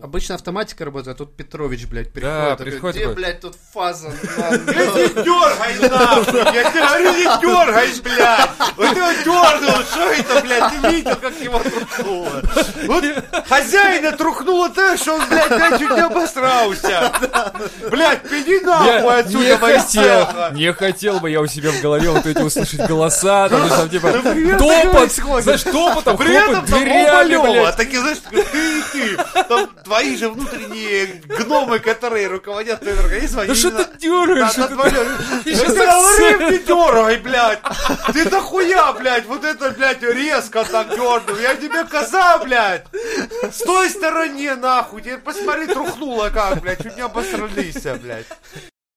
Обычно автоматика работает, а тут Петрович, блядь, Да, приходит. такой, приходит Где, блядь, тут фаза? Не дергай нахуй! Я тебе говорю, не дергай, блядь! Вот его дернул, что это, блядь? Ты видел, как его трухнуло? Вот хозяина трухнуло так, что он, блядь, блядь, чуть не обосрался. Блядь, иди Я нахуй отсюда, не хотел, не хотел бы я у себя в голове вот эти услышать голоса, там, там типа топот, знаешь, топотом, хлопать там дверями, блядь. такие, знаешь, ты и ты. Там твои же внутренние гномы, которые руководят твоим организмом, Да что ты дергаешь? Да, тебе говорю, сильно. не дергай, блядь. Ты нахуя, блядь, вот это, блядь, резко так дернул. Я тебе коза, блядь. С той стороне, нахуй. Теперь посмотри, трухнула как, блядь. Чуть не обосрались, блядь.